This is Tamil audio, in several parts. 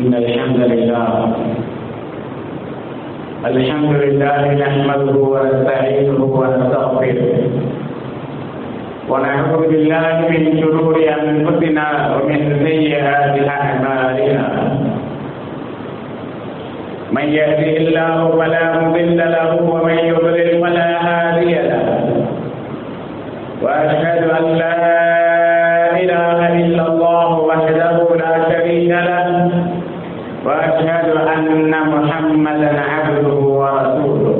إن الحمد لله. الحمد لله نحمده ونستعينه ونستغفره. ونعوذ بالله من شرور أنفسنا ومن سيئات أعمالنا. من يهده الله فلا مضل له ومن يضلل فلا هادي له. وأشهد أن لا وأشهد أن محمدا عبده ورسوله.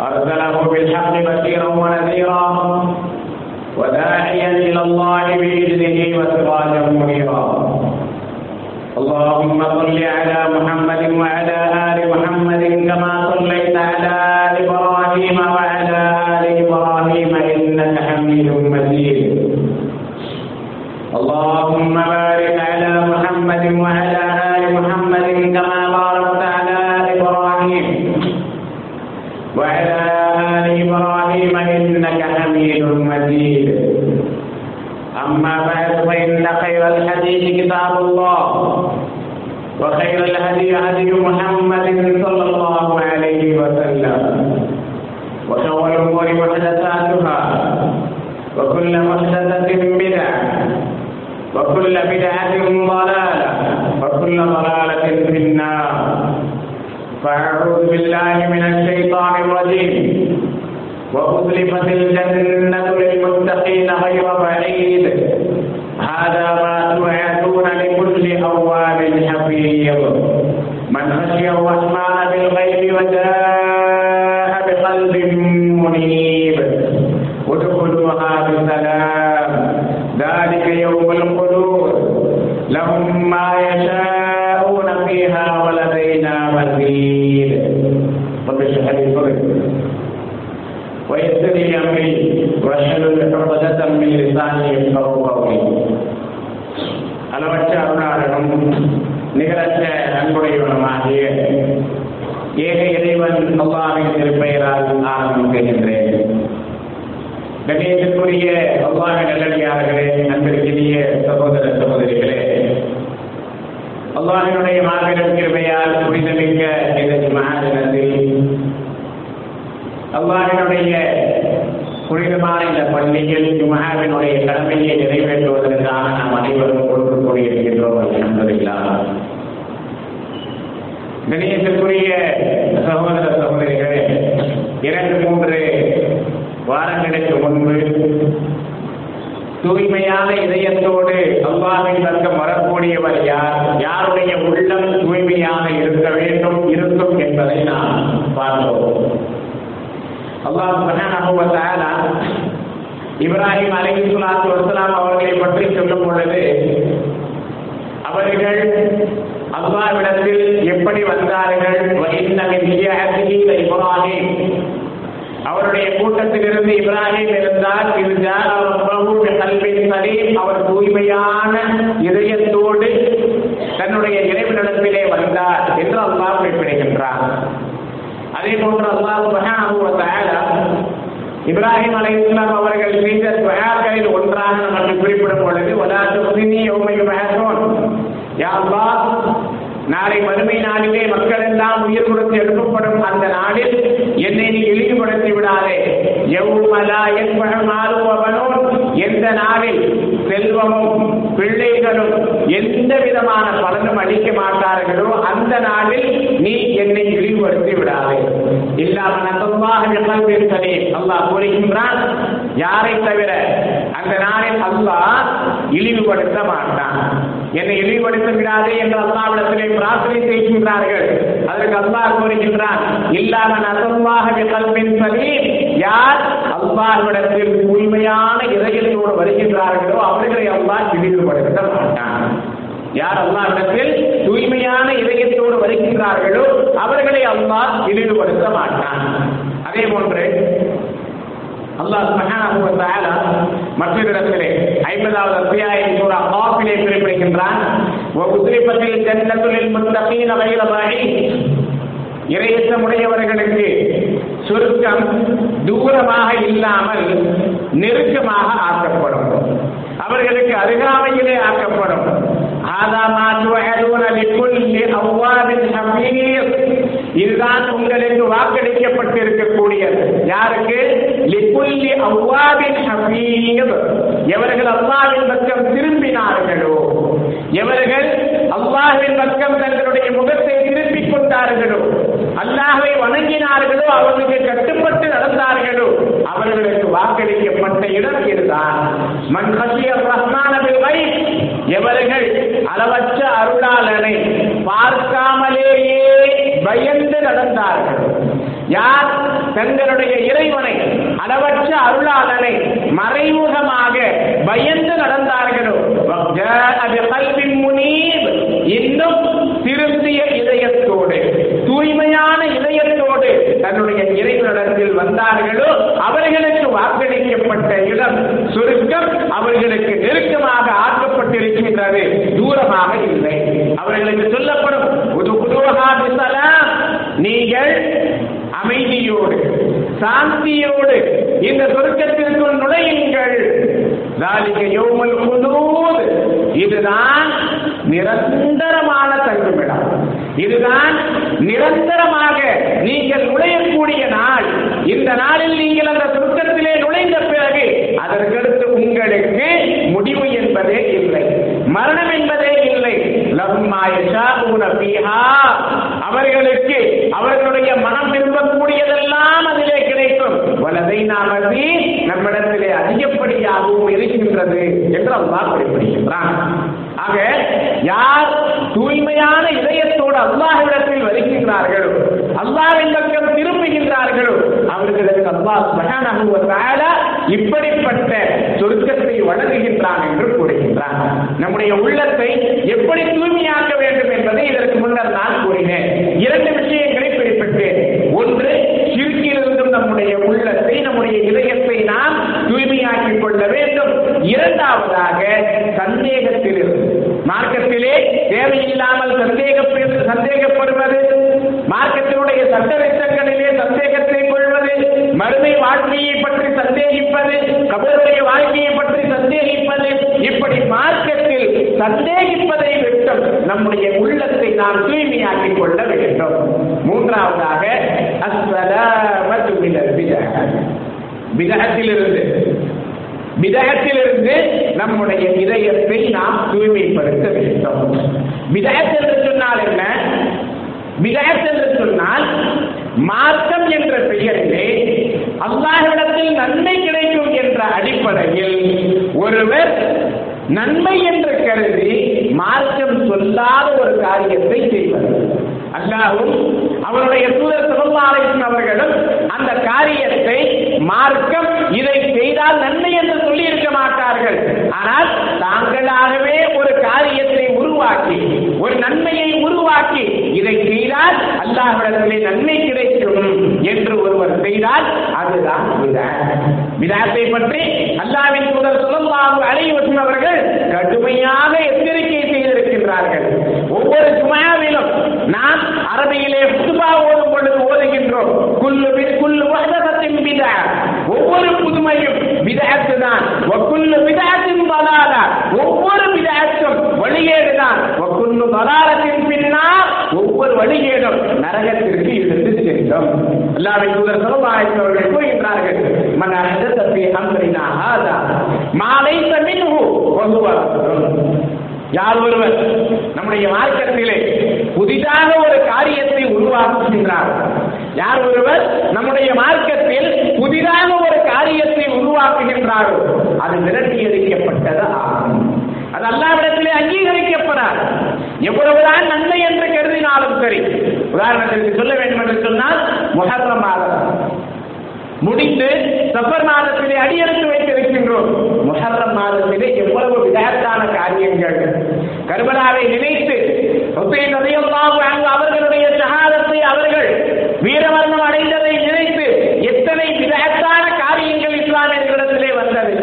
أرسله بالحق بشيرا ونذيرا وداعيا إلى الله بإذنه وسراجا منيرا. اللهم صل على محمد وعلى آل محمد كما هدي محمد صلى الله عليه وسلم. وشر الأمور محدثاتها. وكل محدثة بدعة. وكل بدعة ضلالة. وكل ضلالة في النار. فأعوذ بالله من الشيطان الرجيم. وأزلفت الجنة للمتقين غير ولدينا مزيد رب اشرح لي صدري ويسر لي امري واحلل عقدة من لساني يفقهوا قولي அளவற்ற அருளாளனும் நிகரற்ற அன்புடையவனுமாகிய ஏக இறைவன் அல்லாவின் திருப்பெயரால் ஆரம்பிக்கின்றேன் கணேசத்துக்குரிய அல்லாஹ் நல்லடியார்களே அன்பிற்கினிய சகோதர சகோதரிகளே அல்லாஹினுடைய மாபெரும் கிருமையால் புரிதமிக்க இந்த மகாதினத்தில் அல்லாஹினுடைய புனிதமான இந்த பள்ளியில் ஜுமஹாவினுடைய கடமையை நிறைவேற்றுவதற்காக நாம் அனைவரும் கொடுத்து கூடியிருக்கின்றோம் அல்ஹம்துலில்லா. கணியத்திற்குரிய சகோதர சகோதரிகளே இரண்டு மூன்று வாரங்களுக்கு முன்பு தூய்மையான இதயத்தோடு அல்லாவின் பக்கம் வரக்கூடியவர் யார்? யாருடைய உள்ளம் தூய்மையாக இருக்க வேண்டும் இருக்கும் என்பதை நாம் பார்த்தோம் அல்லாஹ் சுப்ஹானஹு வ தஆலா இப்ராஹிம் அலைஹிஸ்ஸலாத்து வஸ்ஸலாம் அவர்களை பற்றி சொல்லும் பொழுது அவர்கள் அல்லாஹ்விடத்தில் எப்படி வந்தார்கள்? இப்ராஹிம் அவருடைய கூட்டத்திலிருந்து இப்ராஹிம் இருந்தால் இது கல்வின் சலீம் அவர் தூய்மையான இதயத்தோடு தன்னுடைய இறைவனிடத்திலே வந்தார் என்று அல்லாஹ் குறிப்பிடுகின்றார். அதே போன்று அல்லாஹ் இப்ராஹிம் அலை இஸ்லாம் அவர்கள் செய்த துவாக்களில் ஒன்றாக நமக்கு குறிப்பிடும் பொழுது நாளை மறுமை நாளிலே மக்கள் எல்லாம் உயிர் கொடுத்து எழுப்பப்படும் அந்த நாளில் என்னை நீ இழிவுபடுத்தி விடாதே. எந்த நாளில் செல்வமும் பிள்ளைகளும் எந்த விதமான பலனும் அளிக்க மாட்டார்களோ அந்த நாளில் நீ என்னை இழிவுபடுத்தி விடாதே. இல்லாமல் அல்லாஹ் கூறுகின்றான் யாரை தவிர அந்த நாளில் அல்லாஹ் இழிவுபடுத்த மாட்டான். என்னை இழிவுபடுத்த விடாதே என்று அல்லாவிடத்திலே பிரார்த்தனை செய்கின்றார்கள். அதற்கு அல்லாஹ் கூறுகின்றான் இல்லாமல் அசல்லாக கல்வின் சரி யார் அல்லாஹ்விடத்தில் தூய்மையான இதயத்தோடு வருகின்றார்களோ அவர்களை அல்லாஹ் இழிவுபடுத்த மாட்டான். யார் அல்லாஹ்விடத்தில் தூய்மையான இதயத்தோடு வருகின்றார்களோ அவர்களை அல்லாஹ் இழிவுபடுத்த மாட்டான். அதே போன்று அல்லாஹ் சுப்ஹானஹு வ தஆலா மற்றொரு இடத்திலே ஐம்பதாவது அத்தியாயம் சூரா காஃபிலே குறிப்பிடுகின்றான் வ உஸ்ரிபத்தில் ஜன்னத்து லில் முத்தகீன கைர பஈத் இறையற்றமுடையவர்களுக்கு சுருக்கம் தூரமாக இல்லாமல் நெருக்கமாக ஆக்கப்படும். அவர்களுக்கு அருகாமையிலே ஆக்கப்படும். ஆதா மாற்று துஅதுன லிக்குல்லி அவ்வாவின் ஹபீஸ் இதுதான் உங்களுக்கு வாக்களிக்கப்பட்டிருக்கக்கூடிய யாருக்கு? லிக்குல்லி அவ்வாபின் ஹபீப் எவர்கள் அல்லாஹ்வின் பக்கம் திரும்பினார்களோ எவர்கள் அல்லாஹ்வின் பக்கம் தங்களுடைய முகத்தை திருப்பிக் கொண்டார்களோ அல்லாஹ்வை வணங்கினார்களோ அவர்களுக்கு கட்டுப்பட்டு நடந்தார்களோ அவர்களுக்கு வாக்களிக்கப்பட்ட இடம் இதுதான். மண் ஹசியர் ரஹ்மான பில் எவர்கள் அளவற்ற அருளாளனை பார்க்காமலேயே பயந்து நடந்தார்கள். யார்? தங்களுடைய இறைவனை அளவற்ற அருளாளனை மறைமுகமாக பயந்து நடந்தார்களோ? இன்னும் திருந்திய இதயத்தோடு தூய்மையான இதயத்தோடு தன்னுடைய இறைவனிடத்தில் வந்தார்களோ? அவர்களுக்கு வாக்களிக்கப்பட்ட இடம் சுருக்கம் அவர்களுக்கு நெருக்கமாக ஆக்கப்பட்டிருக்கின்றது. தூரமாக இல்லை. அவர்களுக்கு சொல்லப்படும் புது புதுவகா நீங்கள் அமைதியோடு சாந்தியோடு இந்த சொர்க்கத்திற்குள் நுழையுங்கள். தாலிக யோமல் குதூர் இதுதான் நிரந்தரமான தங்குமிடம். இதுதான் நிரந்தரமாக நீங்கள் நுழையக்கூடிய நாள். இந்த நாளில் நீங்கள் அந்த சுருக்கத்திலே நுழைந்த பிறகு அதற்கடுத்து உங்களுக்கு முடிவு என்பதே இல்லை. மரணம் என்பதே இல்லை. லம்மா யஷா உன அவர்களுக்கு அவர்களுடைய மனம் விரும்பக்கூடியதெல்லாம் அதிலே கிடைக்கும். வலதை நாமதி நம்மிடத்திலே அதிகப்படியாகவும் இருக்கின்றது என்று அல்லாஹ் குறிப்பிடுகின்றான். ஆக யார் தூய்மையான இதயத்தோடு அல்லாஹ்விடத்தில் வருகின்றார்களோ அல்லாவின் பக்கம் திரும்புகின்றார்களோ. அவர்களுக்கு அல்லாஹ் சுப்ஹானஹு இப்படிப்பட்ட சொர்க்கத்தை வழங்குகின்றான் என்று கூறுகின்றான். நம்முடைய உள்ளத்தை எப்படி தூய்மையாக்க வேண்டும் என்பதை இதற்கு முன்னர் நான் கூறினேன். இரண்டு விஷயங்களை குறிப்பிட்டேன். ஒன்று சிறுக்கிலிருந்தும் நம்முடைய உள்ளத்தை நம்முடைய இதயத்தை நாம் தூய்மையாக்கிக் கொள்ள வேண்டும். இரண்டாவதாக சந்தேகத்திலிருந்து மார்க்கத்திலே தேவையில்லாமல் சந்தேக சந்தேகப்படுவது மார்க்கத்தினுடைய சட்டத்திட்டங்களிலே சந்தேகத்தை கொள்வது மறுமை வாழ்க்கையை பற்றி சந்தேகிப்பது கபருடைய வாழ்க்கையை பற்றி சந்தேகிப்பது இப்படி மார்க்கத்தில் சந்தேகிப்பதை விட்டும் நம்முடைய உள்ளத்தை நாம் தூய்மையாக்கிக் கொள்ள வேண்டும். மூன்றாவதாக விதகத்திலிருந்து விதகத்திலிருந்து நம்முடைய இதயத்தை நாம் தூய்மைப்படுத்த வேண்டும். விதகத்தில் சொன்னால் என்ன? விதகத் என்று சொன்னால் மார்க்கம் என்ற பெயரிலே அல்லாஹ்விடத்தில் நன்மை கிடைக்கும் என்ற அடிப்படையில் ஒருவர் நன்மை என்று கருதி மார்க்கம் சொல்லாத ஒரு காரியத்தை செய்வது அல்லாஹும் அவருடைய தூதர் சிவபாலயன் அவர்களும் அந்த காரியத்தை மார்க்கம் இதை செய்தால் நன்மை என்று சொல்லி இருக்க மாட்டார்கள். ஆனால் தாங்களாகவே ஒரு காரியத்தை உருவாக்கி ஒரு நன்மையை உருவாக்கி இதை செய்தால் அல்லாஹ்விடத்திலே நன்மை கிடைக்கும் என்று ஒருவர் செய்தால் அதுதான் விதாத்தை பற்றி அல்லாவின் முதல் சொல்லலாக அலைவசம் அவர்கள் கடுமையாக எச்சரிக்கை செய்திருக்கின்றார்கள். ஒவ்வொரு சுமாவிலும் நாம் அரபியிலே புதுபா ஓடும் பொழுது ஓதுகின்றோம். குல்லு குல்லு வஹதத்தின் பிதா. ஒவ்வொரு புதுமையும் விதத்து தான் ஒக்குல்லு விதத்தின் பலாலா ஒவ்வொரு விதத்தும் வழியேடு தான் ஒக்குல்லு பலாலத்தின் பின்னால் ஒவ்வொரு வழியேடும் நரகத்திற்கு இருந்து செல்லும். அல்லாஹ்வை தூதர் ஸல்லல்லாஹு அவர்கள் கூறுகின்றார்கள் மன் அஹதஸ ஃபீ அம்ரினா ஹாதா மா லைஸ யார் ஒருவர் நம்முடைய மார்க்கத்திலே புதிதாக ஒரு காரியத்தை உருவாக்குகின்றார்? யார் ஒருவர் நம்முடைய மார்க்கத்தில் புதிதாக ஒரு காரியம் என்றாலும் அது விரட்டியடிக்கப்பட்டது ஆகும். அது அல்லாவிடத்திலே அங்கீகரிக்கப்படாது. எவ்வளவுதான் நன்மை என்று கருதினாலும் சரி. உதாரணத்திற்கு சொல்ல வேண்டும் என்று சொன்னால் முகர்ற மாதம் முடிந்து சஃபர் மாதத்திலே அடியெடுத்து வைத்திருக்கின்றோம். முஹர்ரம் மாதத்திலே எவ்வளவு விதத்தான காரியங்கள். கர்பலாவை நினைத்து அவர்களுடைய சகாதத்தை அவர்கள் வீரமரணம் அடைந்த நினைத்து எத்தனை விதத்தான காரியங்கள் இஸ்லாமியர்களிடத்திலே வந்தது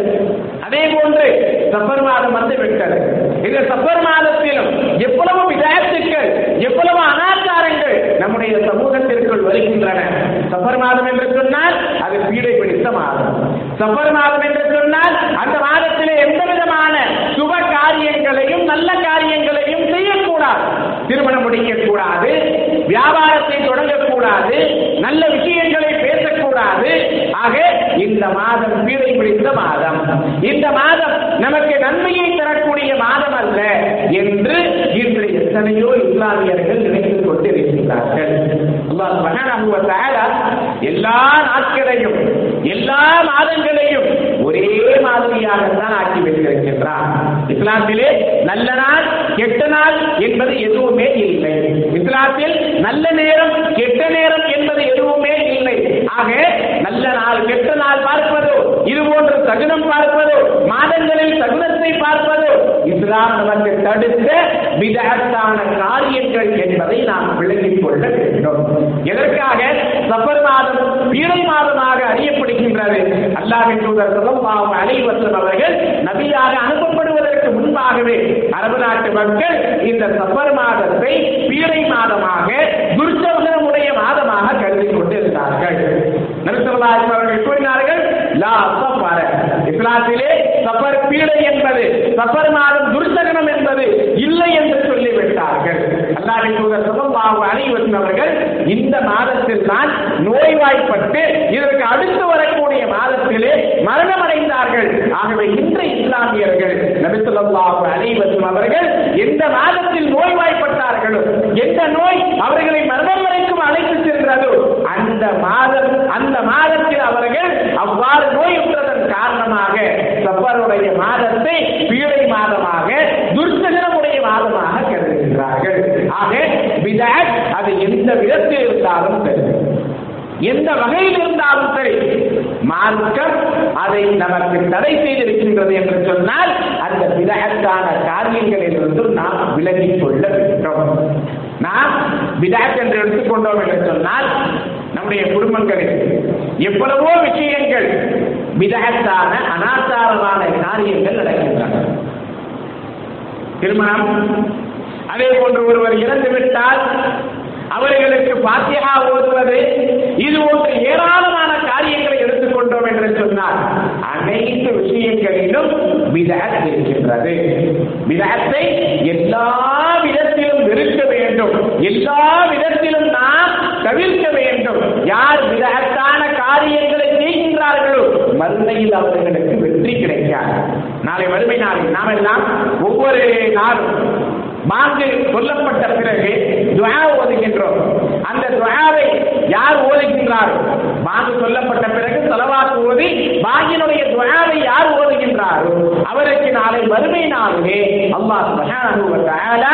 அதே போன்று சஃபர் மாதம் வந்து விட்டது இந்த மாதத்திலும் எவ்வளவு விதத்துக்கள் எவ்வளவு அனாச்சாரங்கள் நம்முடைய சமூகத்திற்குள் வருகின்றன. சபர் மாதம் என்று சொன்னால் அது பீடை பிடித்த மாதம். சபர் மாதம் என்று சொன்னால் அந்த மாதத்திலே எந்த விதமான சுப காரியங்களையும் நல்ல காரியங்களையும் செய்யக்கூடாது. திருமணம் முடிக்கக்கூடாது வியாபாரத்தை தொடங்கக்கூடாது நல்ல விஷயங்களை பேசக்கூடாது. ஆக இந்த மாதம் பீடை பிடித்த மாதம் இந்த மாதம் நமக்கு நன்மையை தரக்கூடிய மாதம் அல்ல என்று இன்று எத்தனையோ இஸ்லாமியர்கள் நினைத்துக் கொண்டிருக்கிறார்கள் அல்லாஹ் எல்லா நாட்களையும் எல்லா மாதங்களையும் ஒரே மாதிரியாகத்தான் ஆக்கி வைத்திருக்கின்றார் இஸ்லாத்திலே நல்ல நாள் கெட்ட நாள் என்பது எதுவுமே இல்லை. இஸ்லாத்தில் நல்ல நேரம் கெட்ட நேரம் என்பது எதுவுமே இல்லை. ஆக நல்ல நாள் கெட்ட நாள் பார்ப்பதோ இது போன்ற சகுனம் பார்ப்பதோ மாதங்களில் சகுனத்தை பார்ப்பதோ இஸ்லாம் நமக்கு தடுத்த விதத்தான காரியங்கள் என்பதை நாம் விளங்கிக் கொள்ள வேண்டும். எதற்காக? சபர் மாதம் பீரை மாதமாக அறியப்படுகின்றது. அல்லாஹின் தூதர் ஸல்லல்லாஹு அலைவசம் அவர்கள் நபியாக அனுப்பப்படுவதற்கு முன்பாகவே அரபு நாட்டு மக்கள் இந்த சபர் மாதத்தை பீரை மாதமாக துர்ச்சவசனமுடைய மாதமாக கருதி கொண்டிருந்தார்கள். நபிசல்லாஹு அவர்கள் கூறினார்கள் லா சஃபர. இஸ்லாத்திலே சஃபர் பீடை என்பது சஃபர் மாதம் துர்சகனம் என்பது இல்லை என்று சொல்லிவிட்டார்கள். அல்லாஹ்வின் தூதர் ஸல்லல்லாஹு அலைஹி வஸல்லம் அவர்கள் இந்த மாதத்தில் தான் நோய்வாய்ப்பட்டு இதற்கு அடுத்து வரக்கூடிய மாதத்திலே மரணம் அடைந்தார்கள் ஆகவே இன்று இஸ்லாமியர்கள் நபி ஸல்லல்லாஹு அலைஹி வஸல்லம் அவர்கள் எந்த மாதத்தில் நோய்வாய்ப்பட்டார்களோ எந்த நோய் அவர்களை மரணம் வரைக்கும் அழைத்து சென்றதோ அந்த மாதம் மாதத்தில் அவ்வாறு நோயுற்றதன் காரணமாக சஃபருடைய மாதத்தை பீழை மாதமாக துர்சகனமுடைய மாதமாக கருதுகின்றார்கள். ஆக விதாத் அது எந்த விதத்தில் இருந்தாலும் சரி. எந்த வகையில் இருந்தாலும் சரி மார்க்கம் அதை நமக்கு தடை செய்திருக்கின்றது என்று சொன்னால் அந்த விதகத்தான காரியங்களிலிருந்து நாம் விலகிக் கொள்ள வேண்டும். நாம் விதாத் என்று எடுத்துக்கொண்டோம் என்று சொன்னால் நம்முடைய குடும்பங்களில் எவ்வளவோ விஷயங்கள் விதகத்தான அனாச்சாரமான காரியங்கள் நடக்கின்றன. திருமணம். அதே போன்று ஒருவர் இறந்து விட்டால் அவர்களுக்கு பாத்தியா ஓதுவது இது போன்ற ஏராளமான காரியங்களை எடுத்துக்கொண்டோம் என்று சொன்னால் அனைத்து விஷயங்களிலும் விதகத் இருக்கின்றது. விதகத்தை எல்லா விதத்திலும் வெறுக்க வேண்டும். எல்லா விதத்திலும் நாம் தவிர்க்க வேண்டும். யார் விதகத்தான காரியங்களை செய்கின்றார்களோ மறுமையில் அவர்களுக்கு வெற்றி கிடைக்காது. நாளை மறுமை நாளில் நாம் எல்லாம் ஒவ்வொரு நாளும் மாந்து சொல்லப்பட்ட பிறகு துவா ஓதுகின்றோம். அந்த துவாவை யார் ஓதுகின்றார்? மாந்து சொல்லப்பட்ட பிறகு தலவாக்கு ஓதி பாங்கினுடைய துவாவை யார் ஓதுகின்றாரோ அவருக்கு நாளை மறுமை நாளிலே அல்லாஹ் சுப்ஹானஹு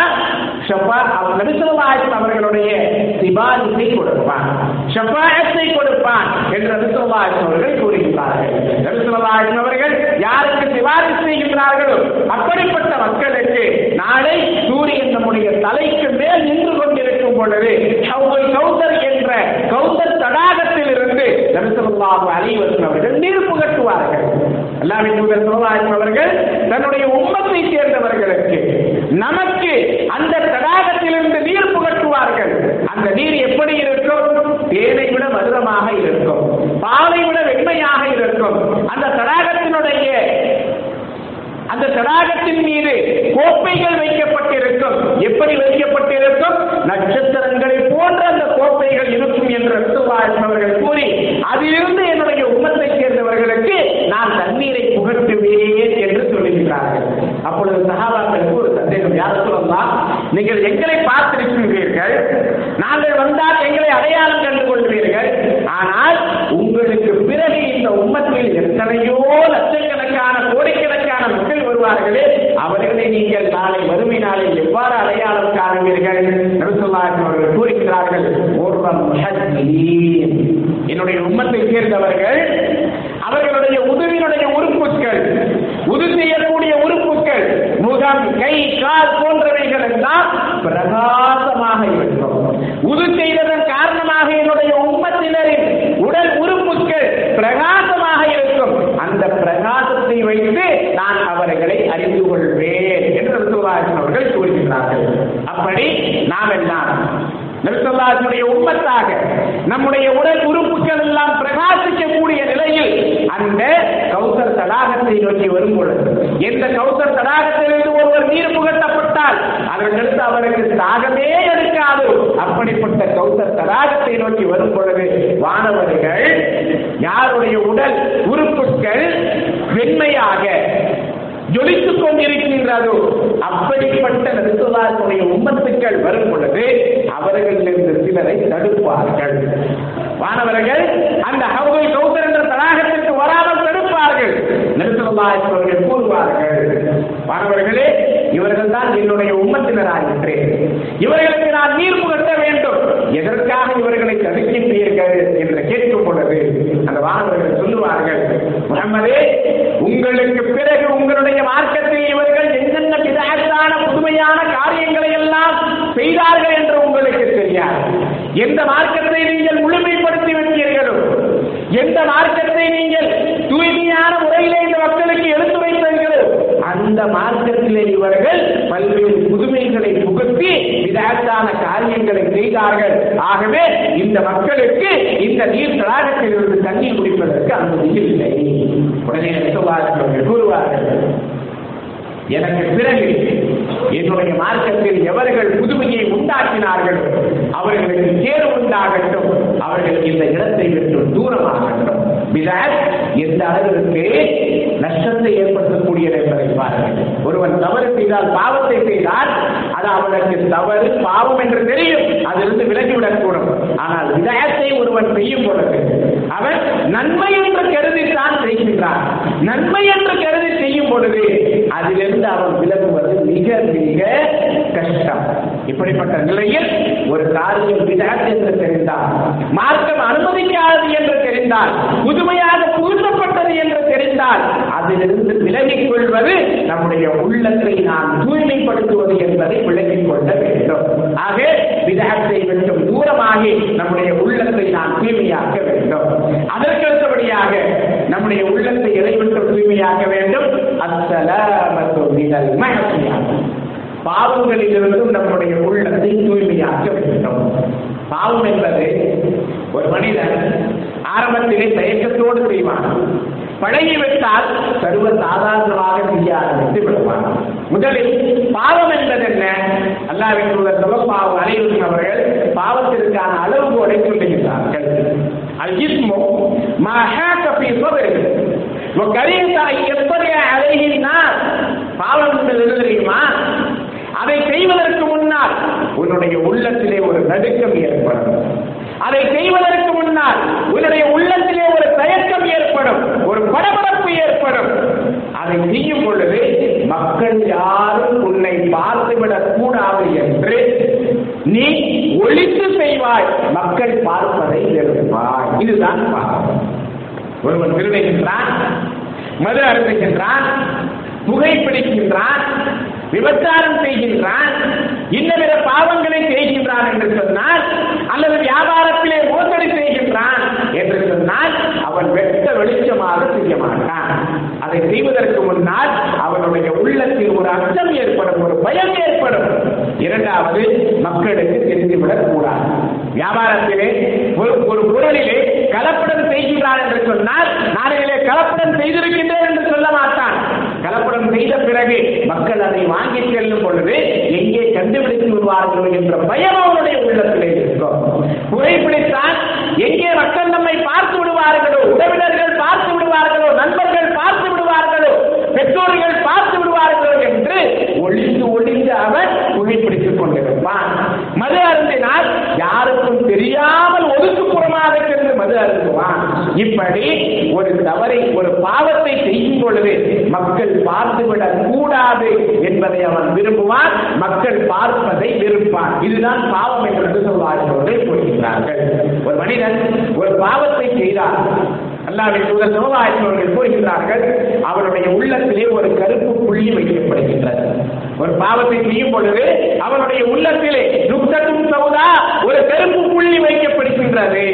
ஷஃபா அவர் ஸல்லல்லாஹு அவர்களுடைய சிபாரிசை கொடுப்பார் ஷபாயத்தை கொடுப்பான் என்று நபி அவர்கள் கூறுகிறார்கள் நபி அவர்கள் யாருக்கு சிபாரிசு செய்கின்றார்களோ அப்படிப்பட்ட மக்களுக்கு நாளை சூரியன் நம்முடைய தலைக்கு மேல் நின்று கொண்டிருக்கும் பொழுது ஹவுல் கௌதர் என்ற கௌதர் தடாகத்தில் இருந்து நபிசல்லாஹு அலைஹி வஸல்லம் அவர்கள் நீர் புகட்டுவார்கள் அல்லாஹ்வின் தூதர் அவர்கள் தன்னுடைய உம்மத்தை சேர்ந்தவர்களுக்கு நமக்கு அந்த தடாகத்திலிருந்து நீர் புகட்டுவார்கள் அந்த நீர் எப்படி இருக்கும் தேனை விட மதுரமாக இருக்கும் பாலை விட வெண்மையாக இருக்கும் அந்த தடாகத்தினுடைய அந்த தடாகத்தின் மீது கோப்பைகள் வைக்கப்பட்டிருக்கும். எப்படி வைக்கப்பட்டிருக்கும்? நட்சத்திரங்களை போன்ற அந்த கோப்பைகள் இருக்கும் என்று அவர்கள் கூறி அதிலிருந்து என்னுடைய உம்மத்தை சேர்ந்தவர்களுக்கு நான் தண்ணீரை புகழ்த்துவேன் என்று சொல்லுகிறார்கள் அப்பொழுது சகாபாக்களுக்கு ஒரு சந்தேகம் யார் சொல்லலாம் நீங்கள் எங்களை பார்த்திருக்கிறீர்கள். நாங்கள் வந்தால் எங்களை அடையாளம் கண்டு கொள்வீர்கள் ஆனால் உங்களுக்கு பிறகு இந்த உம்மத்தில் எத்தனையோ லட்சம் சொல்வார்களே அவர்களை நீங்கள் நாளை வறுமை நாளை எவ்வாறு அடையாளம் காணுவீர்கள் அவர்கள் கூறுகிறார்கள் என்னுடைய உம்மத்தை சேர்ந்தவர்கள் அவர்களுடைய உதவியினுடைய உறுப்புகள் உது செய்யக்கூடிய உறுப்புகள் முகம் கை கால் போன்றவைகள் எல்லாம் பிரகாசமாக இருக்கும். உது செய்ததன் காரணமாக என்னுடைய உம்மத்தினரின் உடல் உறுப்புகள் பிரகாச இருக்கும் அந்த பிரகாசத்தை வைத்து நான் அவர்களை அறிந்து கொள்வேன் என்று ரசூலுல்லாஹி அவர்கள் கூறுகிறார்கள் அப்படி நாம் எல்லாம் நபிசல்லாஹுடைய உம்மத்தாக நம்முடைய உடல் உறுப்புகள் எல்லாம் பிரகாசிக்கக்கூடிய நிலையில் அந்த கௌசர் தடாகத்தை நோக்கி வரும் பொழுது எந்த கௌசர் தடாகத்திலிருந்து ஒருவர் நீர் புகட்டப்பட்டால் அதற்கடுத்து அவருக்கு தாகமே எடுக்காது. அப்படிப்பட்ட கௌசர் தடாகத்தை நோக்கி வரும் பொழுது வானவர்கள் யாருடைய உடல் உறுப்புகள் வெண்மையாக ஜொலித்துக் கொண்டிருக்கின்றதோ அப்படி அல்லாஹனுடைய உம்மத்துக்கள் வரும் பொழுது அவர்களிலிருந்து சிலரை தடுப்பார்கள். மாணவர்கள் அந்த ஹவுதை கௌசர் என்ற தடாகத்திற்கு வராமல் தடுப்பார்கள் கூறுவார்கள் மாணவர்களே இவர்கள் தான் என்னுடைய உம்மத்தினராகின்றேன் இவர்களுக்கு நான் நீர் புகட்ட வேண்டும். எதற்காக இவர்களை தடுக்கின்றீர்கள் என்று கேட்கும் பொழுது அந்த மாணவர்கள் சொல்லுவார்கள் முகமதே உங்களுக்கு பிறகு உங்களுடைய மார்க்கத்தில் இவர்கள் என்னென்ன விதத்தான புதுமையான காரியங்களை எல்லாம் செய்தார்கள் என்று உங்களுக்கு தெரியாது. எந்த மார்க்கத்தை நீங்கள் முழுமைப்படுத்தி விட்டீர்களோ எந்த மார்க்கத்தை நீங்கள் தூய்மையான முறையிலே இந்த மக்களுக்கு எடுத்துரைத்தீர்களோ அந்த மார்க்கத்திலே இவர்கள் பல்வேறு புதுமைகளை புகுத்தி விதத்தான காரியங்களை செய்தார்கள். ஆகவே இந்த மக்களுக்கு இந்த நீர் தடாகத்தில் இருந்து தண்ணீர் குடிப்பதற்கு அனுமதி இல்லை. உடனே நெசவார்கள் கூறுவார்கள் எனக்கு பிறகு என்னுடைய மார்க்கத்தில் எவர்கள் புதுமையை உண்டாக்கினார்களோ அவர்களுக்கு கேடு உண்டாகட்டும். அவர்கள் இந்த இடத்தை விட்டு தூரமாகட்டும். பிதாத் எந்த அளவிற்கு நஷ்டத்தை ஏற்படுத்தக்கூடியது என்பதை பாருங்கள். ஒருவன் தவறு செய்தால் பாவத்தை செய்தால் அது அவனுக்கு தவறு பாவம் என்று தெரியும். அதிலிருந்து விலகிவிடக்கூடும். ஆனால் விதயத்தை ஒருவன் செய்யும் பொழுது அவன் நன்மை என்று கருதித்தான் செய்கின்றான். நன்மை என்று கருதி செய்யும் பொழுது அதிலிருந்து அவன் விலகுவது மிக மிக கஷ்டம். இப்படிப்பட்ட நிலையில் ஒரு காரியம் விதாத் என்று தெரிந்தால் மார்க்கம் அனுமதிக்காது என்று தெரிந்தால் புதுமையாக புகுத்தப்பட்ட என்று அதிலிருந்து விலகிக் கொள்வது நம்முடைய உள்ளத்தை நாம் தூய்மைப்படுத்துவது என்பதை விலகிக் கொள்ள வேண்டும். ஆக விதகத்தை விட்டும் தூரமாகி நம்முடைய உள்ளத்தை நாம் தூய்மையாக்க வேண்டும். அதற்கடுத்தபடியாக நம்முடைய உள்ளத்தை எதை தூய்மையாக்க வேண்டும்? அத்தல மற்றும் பாவங்களிலிருந்தும் நம்முடைய உள்ளத்தை தூய்மையாக்க வேண்டும் பாவம் என்பது ஒரு மனிதன் ஆரம்பத்திலே தயக்கத்தோடு செய்வான் பழகிவிட்டால் சர்வ சாதாரணமாக செய்ய ஆரம்பித்து விடுவான் முதலில் பாவம் என்பது என்ன அல்லாவின் தூதர் பாவம் அனைவரும் அவர்கள் பாவத்திற்கான அளவுகோலை சொல்லுகிறார்கள் அல் இஸ்மு மா ஹாக ஃபீ ஸத்ரிஹி وكرهت أن يطلع عليه الناس பாவம் என்பது என்ன தெரியுமா அதை செய்வதற்கு முன்னால் உன்னுடைய உள்ளத்திலே ஒரு நடுக்கம் ஏற்படும் அதை செய்வதற்கு முன்னால் உன்னுடைய உள்ளத்திலே ஒரு தயக்கம் ஏற்படும் ஒரு படபடப்பு ஏற்படும். அதை செய்யும் பொழுது மக்கள் யாரும் உன்னை பார்த்துவிடக் கூடாது என்று நீ ஒழித்து செய்வாய். மக்கள் பார்ப்பதை வெறுப்பாய். இதுதான் பாவம். ஒருவன் திருடுகின்றான் மது அருந்துகின்றான் புகைப்பிடிக்கின்றான் விபச்சாரம் செய்கின்றான் இன்னவித பாவங்களை செய்கின்றான் என்று சொன்னால் அல்லது வியாபாரத்திலே மோசடி செய்கின்றான் என்று சொன்னால் அவன் வெட்ட வெளிச்சமாக செய்ய மாட்டான் அதை செய்வதற்கு முன்னால் அவனுடைய உள்ளத்தில் ஒரு அச்சம் ஏற்படும் ஒரு பயம் ஏற்படும் இரண்டாவது மக்களுக்கு தெரிந்துவிடக் கூடாது வியாபாரத்திலே ஒரு ஒரு பொருளிலே கலப்படம் செய்கின்றார் என்று சொன்னால் நாளையிலே கலப்படம் செய்திருக்கின்றேன் என்று சொல்ல மாட்டான். கலப்படம் செய்த பிறகு மக்கள் அதை வாங்கி செல்லும் பொழுது எங்கே கண்டுபிடித்து விடுவார்களோ என்ற பயம் அவனுடைய உள்ளத்திலே இருக்கும். புகைப்பிடித்தான் எங்கே மக்கள் நம்மை பார்த்து விடுவார்களோ உறவினர்கள் பார்த்து விடுவார்களோ நண்பர்கள் பார்த்து விடுவார்களோ பெற்றோர்கள் பார்த்து விடுவார்களோ என்று ஒளிந்து ஒளிந்து அவன் புகைப்பிடித்துக் கொண்டிருப்பான் மது அருந்தினால் யாருக்கும் தெரியாமல் ஒதுக்குப்புறமாக மது அருந்துவான் இப்படி ஒரு தவறை ஒரு பாவத்தை செய்யும் பொழுது மக்கள் பார்த்துவிடக் கூடாது என்பதை அவன் விரும்புவான். மக்கள் பார்ப்பதை விருப்பான். இதுதான் பாவம் என்று சொல்வார்கள் கூறுகிறார்கள் ஒரு மனிதன் ஒரு பாவத்தை செய்தார் அல்லாவின் தூதர் சமுதாயத்தவர்கள் கூறுகிறார்கள் அவனுடைய உள்ளத்திலே ஒரு கருப்பு புள்ளி வைக்கப்படுகின்றது. ஒரு பாவத்தை செய்யும் பொழுது அவனுடைய உள்ளத்திலே துக்கத்தும் சவுதா ஒரு கருப்பு புள்ளி வைக்கப்படுகின்றது.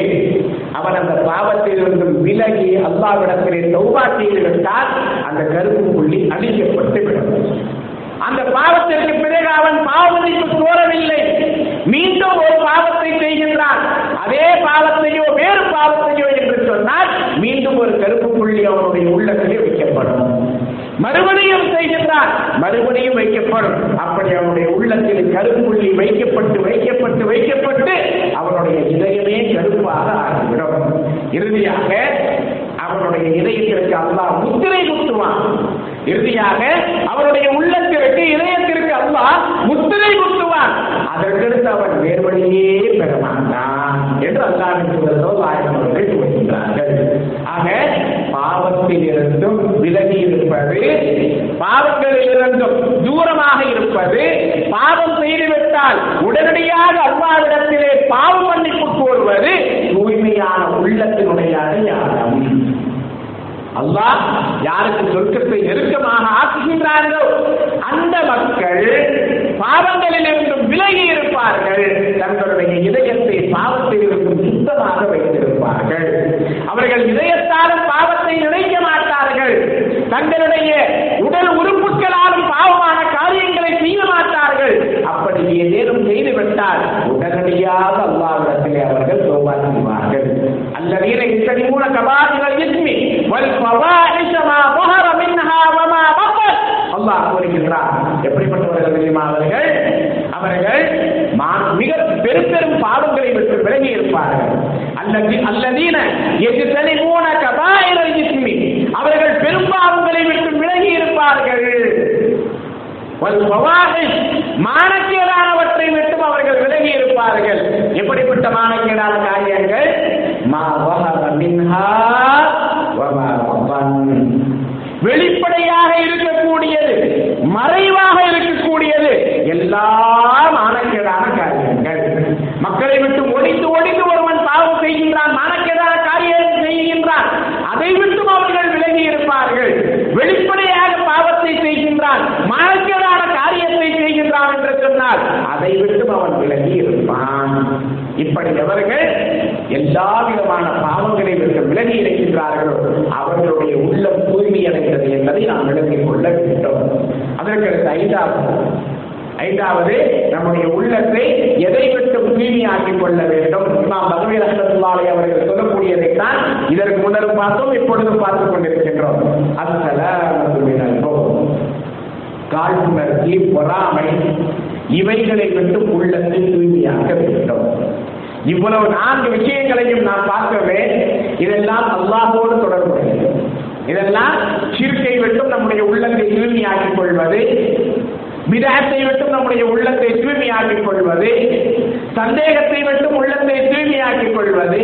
அவன் அந்த பாவத்திலிருந்து விலகி அல்லாவிடத்திலே சௌபா செய்து விட்டால் அந்த கருப்பு புள்ளி அழிக்கப்பட்டு விடும் அந்த பாவத்திற்கு பிறகு அவன் பாவமதிப்பு கோரவில்லை மீண்டும் ஒரு பாவத்தை செய்கின்றான். அதே பாவத்தையோ வேறு பாவத்தையோ என்று சொன்னால் மீண்டும் ஒரு கருப்பு புள்ளி அவனுடைய உள்ளத்திலே வைக்கப்படும். மறுபடியும் செய்கின்றான். மறுபடியும் வைக்கப்படும். அப்படி அவனுடைய உள்ளத்தில் கருப்புள்ளி வைக்கப்பட்டு வைக்கப்பட்டு வைக்கப்பட்டு அவனுடைய இதயமே கருப்பாக ஆகிவிடும். இறுதியாக அவனுடைய இதயத்திற்கு அல்லாஹ் முத்திரை குத்துவான். இறுதியாக அவருடைய உள்ளத்திற்கு இதயத்திற்கு அல்லாஹ் முத்திரை குத்துவான். அதற்கடுத்து அவன் வேறுபடியே பெற மாட்டான் என்று அல்லாஹின் தூதர்கள் ஆயிரம் அவர்கள் கூறுகின்றார்கள். ஆக பாவத்தில் இருந்தும் விலகி இருப்பது பாவங்களில் இருந்தும் தூரமாக இருப்பது பாவம் செய்துவிட்டால் உடனடியாக அல்லாவிடத்திலே பாவ மன்னிப்பு கோருவது தூய்மையான உள்ளத்தினுடைய அடையாளம் அல்லாஹ் யாருக்கு சொர்க்கத்தை நெருக்கமாக ஆக்குகின்றார்களோ அந்த மக்கள் பாவங்களிலிருந்து விலகி இருப்பார்கள். தங்களுடைய இதயத்தை பாவத்தில் இருந்தும் சுத்தமாக வைத்திருப்பார்கள். அவர்கள் இதயத்தாலும் பாவத்தை நினைக்க மாட்டார்கள். தங்களுடைய உடல் உறுப்புகளாலும் பாவமான காரியங்களை செய்ய மாட்டார்கள். அப்படி ஏதேனும் செய்துவிட்டால் உடனடியாக அல்லாவிடத்திலே அவர்கள் தோபா செய்வார்கள். அல்ல இத்தனிமூன கபாதிகள் மூல வல் அல்லாஹ் கூறுகின்றார் எப்படிப்பட்டவர்கள் தெரியுமா அவர்கள்? அவர்கள் மா- மிக பெரும் பெரும் பாவங்களை விட்டு விலகி இருப்பார்கள். அல்லது அல்லதீன எஜ்தனிமூன கபாயிரல் இஸ்மி. அவர்கள் பெரும் பாவங்களை விட்டு விலகி இருப்பார்கள். மானக்கேடானவற்றை விட்டும் அவர்கள் விலகி இருப்பார்கள். எப்படிப்பட்ட மானக்கேடான காரியம் மா வஹர மின்ஹா வமா பத்தன் வெளிப்படையாக இருக்கக்கூடியது மறைவாக இருக்கக்கூடியது எல்லா மானக்கேடான காரியங்கள் மக்களை விட்டு ஒடிந்து ஒடிந்து ஒருவன் பாவம் செய்கின்றான் மானக்கேடான காரியம் செய்கின்றான் அதை விட்டும் அவர்கள் விலகி இருப்பார்கள் வெளிப்படையாக பாவத்தை செய்கின்றான் மானக்கேடான காரியத்தை செய்கின்றான் என்று சொன்னால் அதை விட்டும் அவன் விலகி இருப்பான் இப்படி எல்லா விதமான பாவங்களை விட்டு விலகி இருக்கின்றார்களோ. அவர்களுடைய உள்ளம் தூய்மை அடைகிறது என்பதை நாம் விளங்கிக் கொள்ள வேண்டும். அதற்கடுத்து ஐந்தாவது. ஐந்தாவது நம்முடைய உள்ளத்தை எதை விட்டு தூய்மையாக்கிக் கொள்ள வேண்டும். நாம் பகவி ரஹமத்துல்லாலை அவர்கள் சொல்லக்கூடியதைத்தான் இதற்கு முன்னரும் பார்த்தோம் இப்பொழுதும் பார்த்துக் கொண்டிருக்கின்றோம். அசல காழ்ப்புணர்ச்சி பொறாமை இவைகளை விட்டு உள்ளத்தை தூய்மையாக்க வேண்டும். இவ்வளவு நான்கு விஷயங்களையும் நாம் பார்க்கவே இதெல்லாம் அல்லாஹோடு தொடர்புடையது. இதெல்லாம் சிற்கை விட்டும் நம்முடைய உள்ளத்தை தூய்மையாக்கிக் கொள்வது விதத்தை விட்டும் நம்முடைய உள்ளத்தை தூய்மையாக்கிக் கொள்வது சந்தேகத்தை விட்டும் உள்ளத்தை தூய்மையாக்கிக் கொள்வது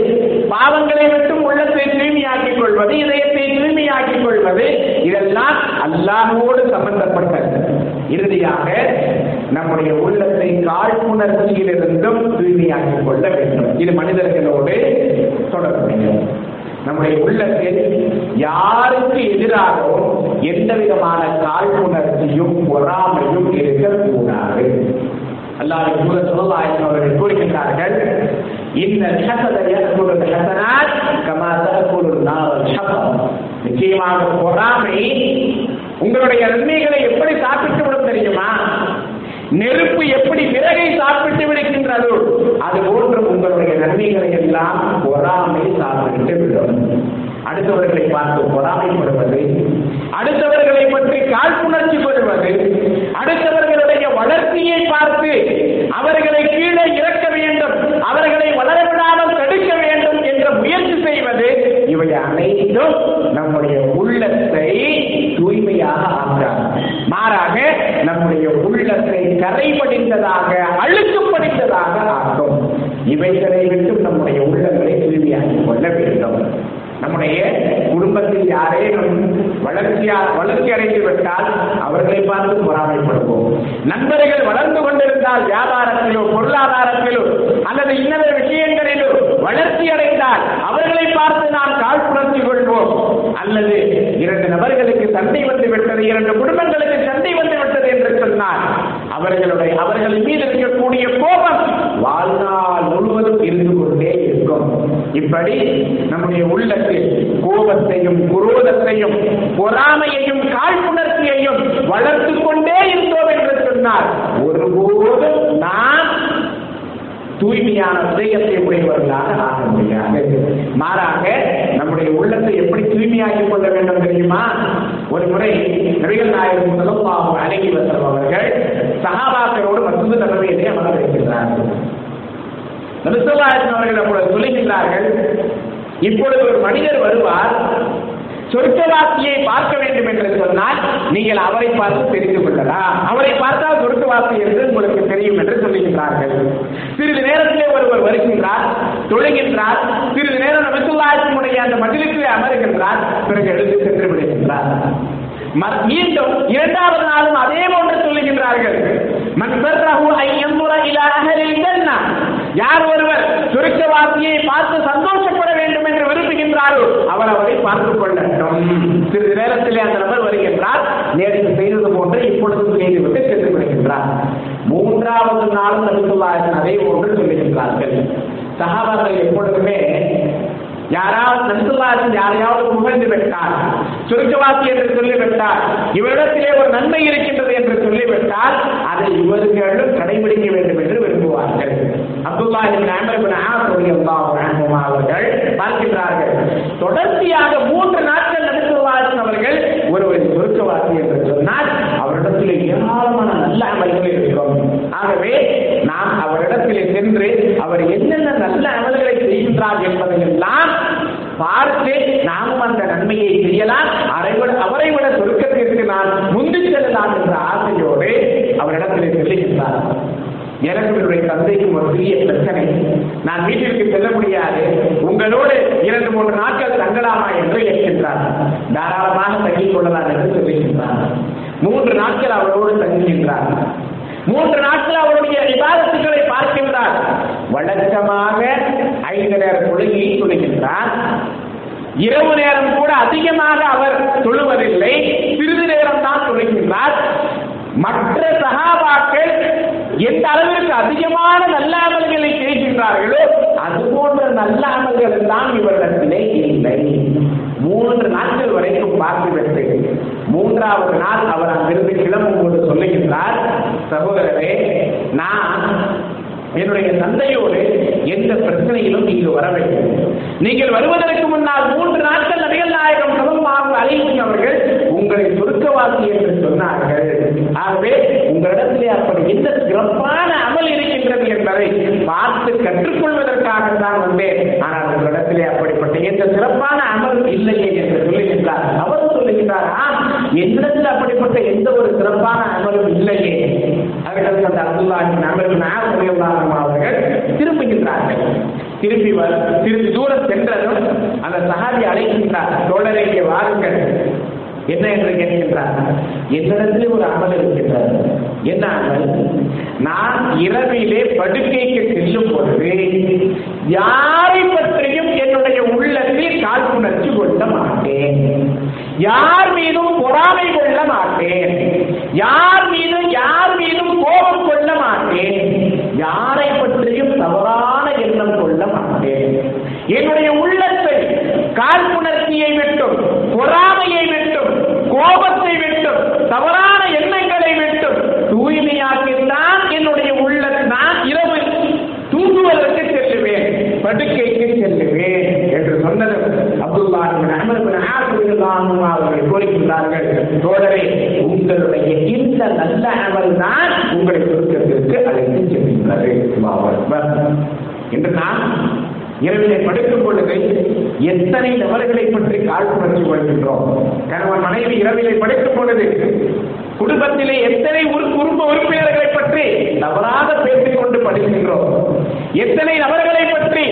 பாவங்களை விட்டும் உள்ளத்தை தூய்மையாக்கிக் கொள்வது இதயத்தை தூய்மையாக்கிக் கொள்வது இதெல்லாம் அல்லாஹோடு சம்பந்தப்பட்டது. இறுதியாக நம்முடைய உள்ளத்தை காழ்ப்புணர்ச்சியிலிருந்தும் தூய்மையாக்கிக் கொள்ள வேண்டும். இது மனிதர்களோடு தொடர்புடைய நம்முடைய உள்ளத்தில் யாருக்கு எதிராகவும் எந்த விதமான காழ்ப்புணர்ச்சியும் பொறாமையும் இருக்கக்கூடாது. அல்லாஹ் கூட சொல்லலாயின் அவர்கள் கூறுகின்றார்கள் இந்த நிச்சயமாக பொறாமை உங்களுடைய நன்மைகளை எப்படி சாப்பிட்டு விடும் தெரியுமா? நெருப்பு எப்படி விறகை சாப்பிட்டு விடுகின்றதோ? அது போன்று உங்களுடைய நன்மைகளை எல்லாம் பொறாமை சாப்பிட்டு விடும். அடுத்தவர்களை பார்த்து பொறாமைப்படுவது அடுத்தவர்களை பற்றி காழ்ப்புணர்ச்சி கொள்வது அடுத்தவர்களுடைய வளர்ச்சியை பார்த்து அவர்களை கீழே இறக்க வேண்டும் அவர்களை வளரவிடாமல் தடுக்க வேண்டும் என்ற முயற்சி செய்வது இவை அனைத்தும் உள்ளத்தை தூய்மையாக ஆக்காது மாறாக நம்முடைய உள்ளத்தை கரைபடிந்ததாக அழுக்கு படித்ததாக ஆக்கும். இவைகளை விட்டு நம்முடைய உள்ளங்களை தூய்மையாக்கிக் கொள்ள வேண்டும். நம்முடைய குடும்பத்தில் யாரேனும் வளர்ச்சியா வளர்ச்சி அடைந்து விட்டால் அவர்களை பார்த்து பொறாமைப்படுவோம். நண்பர்கள் வளர்ந்து கொண்டிருந்தால் வியாபாரத்திலோ பொருளாதாரத்திலோ அல்லது இன்னத விஷயங்களிலோ வளர்ச்சி அடைந்தால் அவர்களை பார்த்து நாம் காழ்ப்புணர்ச்சி கொள்வோம் அல்லது இரண்டு நபர்களுக்கு சண்டை வந்து இரண்டு குடும்பங்களுக்கு சண்டை வந்துவிட்டது என்று சொன்னார் அவர்களுடைய அவர்கள் மீது இருக்கக்கூடிய கோபம் வாழ்நாள் முழுவதும் இருந்து கொண்டே இருக்கும். இப்படி நம்முடைய உள்ளத்தில் கோபத்தையும் குரோதத்தையும் பொறாமையையும் காழ்ப்புணர்ச்சியையும் வளர்த்து கொண்டே இருந்தோம் என்று சொன்னார் ஒருபோதும் நாம் தூய்மையான இதயத்தை உடையவர்களாக ஆக முடியாது. மாறாக நம்முடைய உள்ளத்தை எப்படி தூய்மையாக்கிக் கொள்ள வேண்டும் தெரியுமா? ஒரு முறை நபிகள் நாயகம் முதலும் அழகி வசலம் அவர்கள் சகாபாக்களோடு மசூது நபையிலே அமர்ந்திருக்கிறார்கள் நபிசல்லாசன் அவர்கள் அப்பொழுது சொல்லுகின்றார்கள் இப்பொழுது ஒரு மனிதர் வருவார் சொர்க்கவாசியை பார்க்க வேண்டும் என்று சொன்னால் நீங்கள் அவரை பார்த்து தெரிந்து கொள்ளலாம். அவரை பார்த்தால் சொர்க்கவாசி என்று உங்களுக்கு தெரியும் என்று சொல்லுகின்றார்கள். சிறிது நேரத்திலே ஒருவர் வருகின்றார் தொழுகின்றார். சிறிது நேரம் நபிசுல்லாசினுடைய அந்த மதிலுக்கு அமருகின்றார். பிறகு எழுந்து சென்று விடுகிறார். மீண்டும் இரண்டாவது நாளும் அதே போன்று சொல்லுகின்றார்கள். யார் ஒருவர் சுருக்கவாசியை பார்த்து சந்தோஷப்பட வேண்டும் என்று விரும்புகின்றாரோ அவர் அவரை பார்த்துக் கொள்ளட்டும். சிறிது நேரத்திலே அந்த நபர் வருகின்றார். நேற்று செய்தது போன்று இப்பொழுது செய்துவிட்டு சென்று விடுகின்றார். மூன்றாவது நாளும் நபிசுல்லாஹின் அதே போன்று சொல்லுகின்றார்கள். சஹாபாக்கள் எப்பொழுதுமே யாராவது நபிசுல்லாஹின் யாரையாவது புகழ்ந்து விட்டார் சுருக்கவாசி என்று சொல்லிவிட்டார் இவரிடத்திலே ஒரு நன்மை இருக்கின்றது என்று சொல்லிவிட்டால் அதை இவர்களும் கடைபிடிக்க வேண்டும் என்று விரும்புவார்கள். அப்துல்லா அவர்கள் பார்க்கின்றார்கள் தொடர்ச்சியாக மூன்று நாட்கள் நடுத்துவாசன் அவர்கள் ஒருவர் சுருக்கவாசி என்று சொன்னால் அவரிடத்தில் ஏராளமான நல்ல அமல்கள் இருக்கும். ஆகவே இடத்திலே சென்று அவர் என்னென்ன நல்ல அமல்களை செய்கின்றார் என்பதை எல்லாம் பார்த்து நாமும் அந்த நன்மையை செய்யலாம். அவரை விட அவரை விட சொர்க்கத்திற்கு நான் முந்தி செல்லலாம் என்ற ஆசையோடு அவரிடத்திலே செல்லுகின்றார். எனக்கு என்னுடைய தந்தைக்கும் ஒரு பெரிய பிரச்சனை. நான் வீட்டிற்கு செல்ல முடியாது. உங்களோடு இரண்டு மூன்று நாட்கள் தங்கலாமா என்று கேட்கின்றார். தாராளமாக தங்கிக் கொள்ளலாம் என்று சொல்லுகின்றார். மூன்று நாட்கள் அவரோடு தங்குகின்றார். மூன்று நாட்கள் அவருடைய விவாதத்துக்களை வழக்கமாக ஐந்து நேர தொழுகையை தொழுகின்றார் இரவு நேரம் கூட அதிகமாக அவர் தொழுவதில்லை. சிறிது நேரம் தான் தொழுகின்றார் மற்ற சகாபாக்கள் எந்த அளவிற்கு அதிகமான நல்ல அமல்களை செய்கின்றார்களோ அது போன்ற நல்ல அமல்கள் தான் இவரிடத்திலே இல்லை. மூன்று நாட்கள் வரைக்கும் பார்த்துவிட்டு மூன்றாவது நாள் அவர் அங்கிருந்து கிளம்பும் போது சொல்லுகின்றார் சகோதரரே நான் என்னுடைய தந்தையோடு எந்த பிரச்சனையிலும் நீங்கள் வர வேண்டும் நீங்கள் வருவதற்கு முன்னால் மூன்று நாட்கள் நபிகள் நாயகம் சமமாக அழைக்கும் அவர்கள் உங்களை சுருக்கவாசி என்று சொன்னார்கள். ஆகவே உங்களிடத்திலே அப்படி எந்த சிறப்பான அமல் இருக்கின்றது என்பதை பார்த்து கற்றுக்கொள்வதற்காக தான் வந்தேன். ஆனால் உங்களிடத்திலே அப்படிப்பட்ட எந்த சிறப்பான அமல் இல்லையே என்று சொல்லுகின்றார். அவர் சொல்லுகின்றார் ஆம் என்னிடத்தில் அப்படிப்பட்ட எந்த ஒரு சிறப்பான அமலும் இல்லையே. அவர்கள் அந்த அப்துல்லாஹின் அமலின் அவர்கள் திரும்புகின்றார்கள். திரும்பி வ சிறிது தூரம் சென்றதும் அந்த சஹாபி அழைக்கின்றார் தோழரைக்கு வாருங்கள். என்ன என்று கேட்கின்றார்? என்னிடத்தில் ஒரு அமல் இருக்கின்றது? என்ன அமல்? நான் இரவிலே படுக்கைக்கு செல்லும் பொழுது யாரை பற்றியும் என்னுடைய உள்ளத்தில் காழ்ப்புணர்ச்சி கொள்ள மாட்டேன். யார் மீதும் பொறாமை கொள்ள மாட்டேன். யார் மீதும் யார் மீதும் கோபம் கொள்ள மாட்டேன். யாரை பற்றியும் தவறான எண்ணம் கொள்ள மாட்டேன். என்னுடைய உள்ளத்தை காழ்ப்புணர்ச்சியை விட்டும் பொறாமையை விட்டும் கோபத்தை விட்டும் தவறான எண்ணங்களை விட்டும் தூய்மையாக்கித்தான் என்னுடைய உள்ள நான் இரவு தூங்குவதற்கு செல்லுவேன் படுக்கைக்கு செல்லுவேன் என்று சொன்னது அப்துல்லா அவர்கள் கோரிக்கின்றார்கள். செய்த நல்ல அமல் தான் உங்களை சுருக்கத்திற்கு அழைத்து செல்கின்றது. அல்லாஹ் இன்று நான் இரவிலே படுக்கும் பொழுது எத்தனை நபர்களை பற்றி காழ்ப்புணர்ச்சி கொள்கின்றோம்? கணவன் மனைவி இரவிலே படுக்கும் பொழுது குடும்பத்திலே எத்தனை குடும்ப உறுப்பினர்களை பற்றி தவறாக பேசிக் கொண்டு படுகின்றோம் எத்தனை நபர்களை பற்றி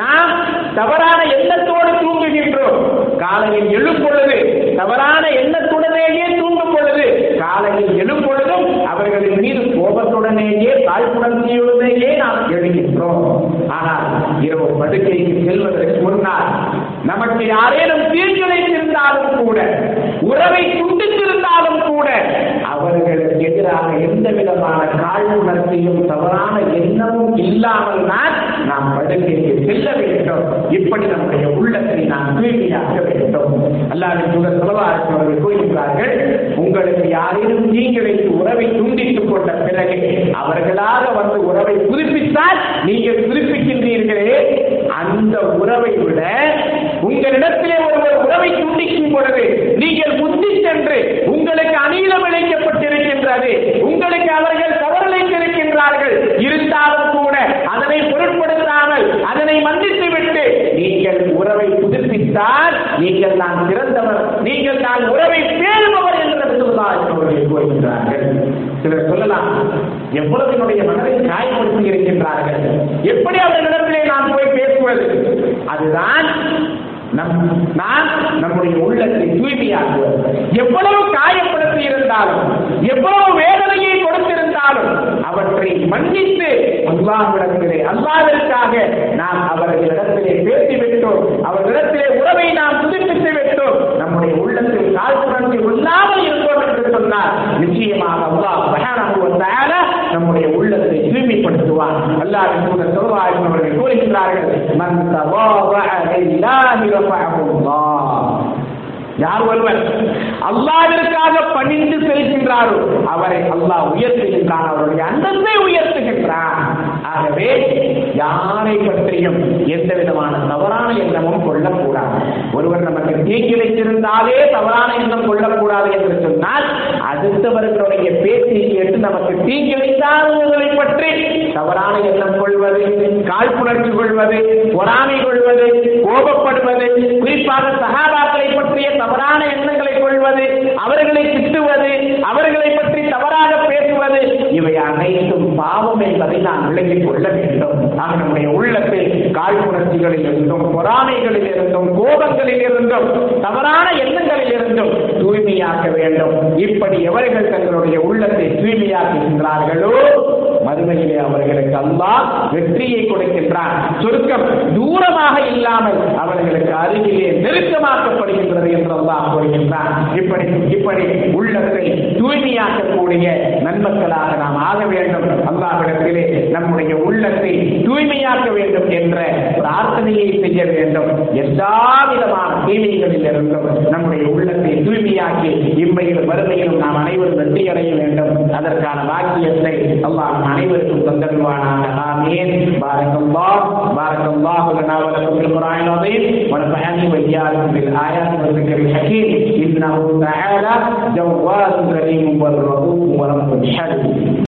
நாம் தவறான எண்ணத்தோடு தூங்குகின்றோம்? காலையில் எழும் பொழுது தவறான எண்ணத்துடனேயே தூங்கும் பொழுது காலையில் எழும் பொழுதும் அவர்களின் மீது கோபத்துடனேயே தாழ்ப்புணர்ச்சியுடனேயே நாம் எழுகின்றோம் ஆனால் இரவு படுக்கைக்கு செல்வதற்கு முன்னால் நமக்கு யாரேனும் தீர்க்கிழைத்திருந்தாலும் கூட உறவை துண்டித்திருந்தாலும் கூட அவர்களுக்கு எதிராக எந்த விதமான காழ்ப்புணர்ச்சியும் தவறான எண்ணமும் இல்லாமல் தான் நாம் படுக்கைக்கு செல்ல வேண்டும். இப்படி நம்முடைய உள்ளத்தை நாம் தூய்மையாக்க வேண்டும். அல்லாவின் கூட செலவாக அவர்கள் கூறுகின்றார்கள் உங்களுக்கு யாரேனும் தீங்கிழைத்து உறவை துண்டித்துக் கொண்ட பிறகு அவர்களாக வந்து உறவை புதுப்பித்தால் நீங்கள் புதுப்பிக்கின்றீர்களே அந்த உறவை விட உங்களிடத்திலே ஒருவர் உறவை உறவை துண்டிக்கும் பொழுது நீங்கள் முந்தி சென்று உங்களுக்கு அநீதம் இழைக்கப்பட்டிருக்கின்றது உங்களுக்கு அவர்கள் தவறளித்திருக்கின்றார்கள் இருந்தாலும் கூட அதனை பொருட்படுத்தாமல் அதனை மன்னித்து விட்டு நீங்கள் உறவை புதுப்பித்தால் நீங்கள் தான் சிறந்தவர் நீங்கள் தான் உறவை பேணுபவர் என்ற அவர்கள் கூறுகின்றார்கள். சிலர் சொல்லலாம் எவ்வளவு என்னுடைய மனதை காயப்படுத்தி இருக்கின்றார்கள் எப்படி அவர்களிடத்திலே நான் போய் பேசுவது? அதுதான் நம் நான் நம்முடைய உள்ளத்தை தூய்மையாக்குவது. எவ்வளவு காயப்படுத்தி இருந்தாலும் எவ்வளவு வேதனையை கொடுத்திருந்தாலும் அவற்றை மன்னித்து அல்லாஹ்விடத்திலே அல்லாவிற்காக நாம் அவர்களிடத்திலே பேசிவிட்டோம் அவர்களிடத்திலே உறவை நாம் புதுப்பித்து விட்டோம் நம்முடைய உள்ளத்தில் காழ்ப்புணர்ச்சி இல்லாமல் இருப்போம் என்று சொன்னால் நிச்சயமாக அல்லாஹ் சுப்ஹானஹு வ தஆலா நம்முடைய உள்ளத்தை தூய்மைப்படுத்துவார் அல்லாஹ்வின் தூதர் அவர்கள் கூறுகின்றார்கள். மன் லில்லாஹி யார் ஒருவர் அல்லாவிற்காக பணிந்து செல்கின்றாரோ அவரை அல்லாஹ் உயர்த்துகின்றான். அவருடைய அந்தத்தை உயர்த்துகின்றான். ஆகவே யாரை பற்றியும் எந்த விதமான தவறான எண்ணமும் கொள்ளக்கூடாது. ஒருவர் நமக்கு தீங்கி வைத்திருந்தாலே தவறான எண்ணம் கொள்ளக்கூடாது என்று சொன்னால் அடுத்தவர்களுடைய பேச்சை கேட்டு நமக்கு தீங்கி வைத்தாதவர்களை பற்றி தவறான எண்ணம் கொள்வது காழ்ப்புணர்ச்சி கொள்வது பொறாமை கொள்வது கோபப்படுவது குறிப்பாக சகாபாக்களை பற்றிய தவறான எண்ணங்களை கொள்வது அவர்களை திட்டுவது அவர்களை பற்றி தவறாக பேசுவது பாவம் என்பதை நான் விளங்கிக் கொள்ள வேண்டும். ஆக நம்முடைய உள்ளத்தில் காழ்ப்புணர்ச்சிகளில் இருந்தும் பொறாமைகளில் இருந்தும் கோபங்களில் இருந்தும் தவறான எண்ணங்களில் இருந்தும் தூய்மையாக்க வேண்டும். இப்படி எவர்கள் தங்களுடைய உள்ளத்தை தூய்மையாக்குகின்றார்களோ மறுமையிலே அவர்களுக்கு அல்லாஹ் வெற்றியை கொடுக்கின்றான். சுருக்கம் தூரமாக இல்லாமல் அவர்களுக்கு அருகிலே நெருக்கமாக்கப்படுகின்றது என்று அல்லாஹ் கூறுகின்றான். இப்படி இப்படி உள்ளத்தை தூய்மையாக்கக்கூடிய நன்மக்களாக நாம் ஆக வேண்டும். அல்லாவிடத்திலே நம்முடைய உள்ளத்தை தூய்மையாக்க வேண்டும் என்ற பிரார்த்தனையை செய்ய வேண்டும். எல்லா விதமான தீமைகளில் இருந்தும் நம்முடைய உள்ளத்தை தூய்மையாக்கி இம்மையில் வறுமையிலும் நாம் அனைவரும் வெற்றி அடைய வேண்டும். அதற்கான பாக்கியத்தை அல்லாஹ் அனைவருக்கும் தந்தருவானாக ஆமீன். பாரக்கல்லாஹ் பாரக்கல்லாஹு லனா வ லக்கும் ஃபில் குர்ஆனில் அதீம் வ நஃபஅனி வ இய்யாக்கும் பில் ஆயாத்தி வ ذிக்ரில் ஹகீம் இன்னஹு தஆலா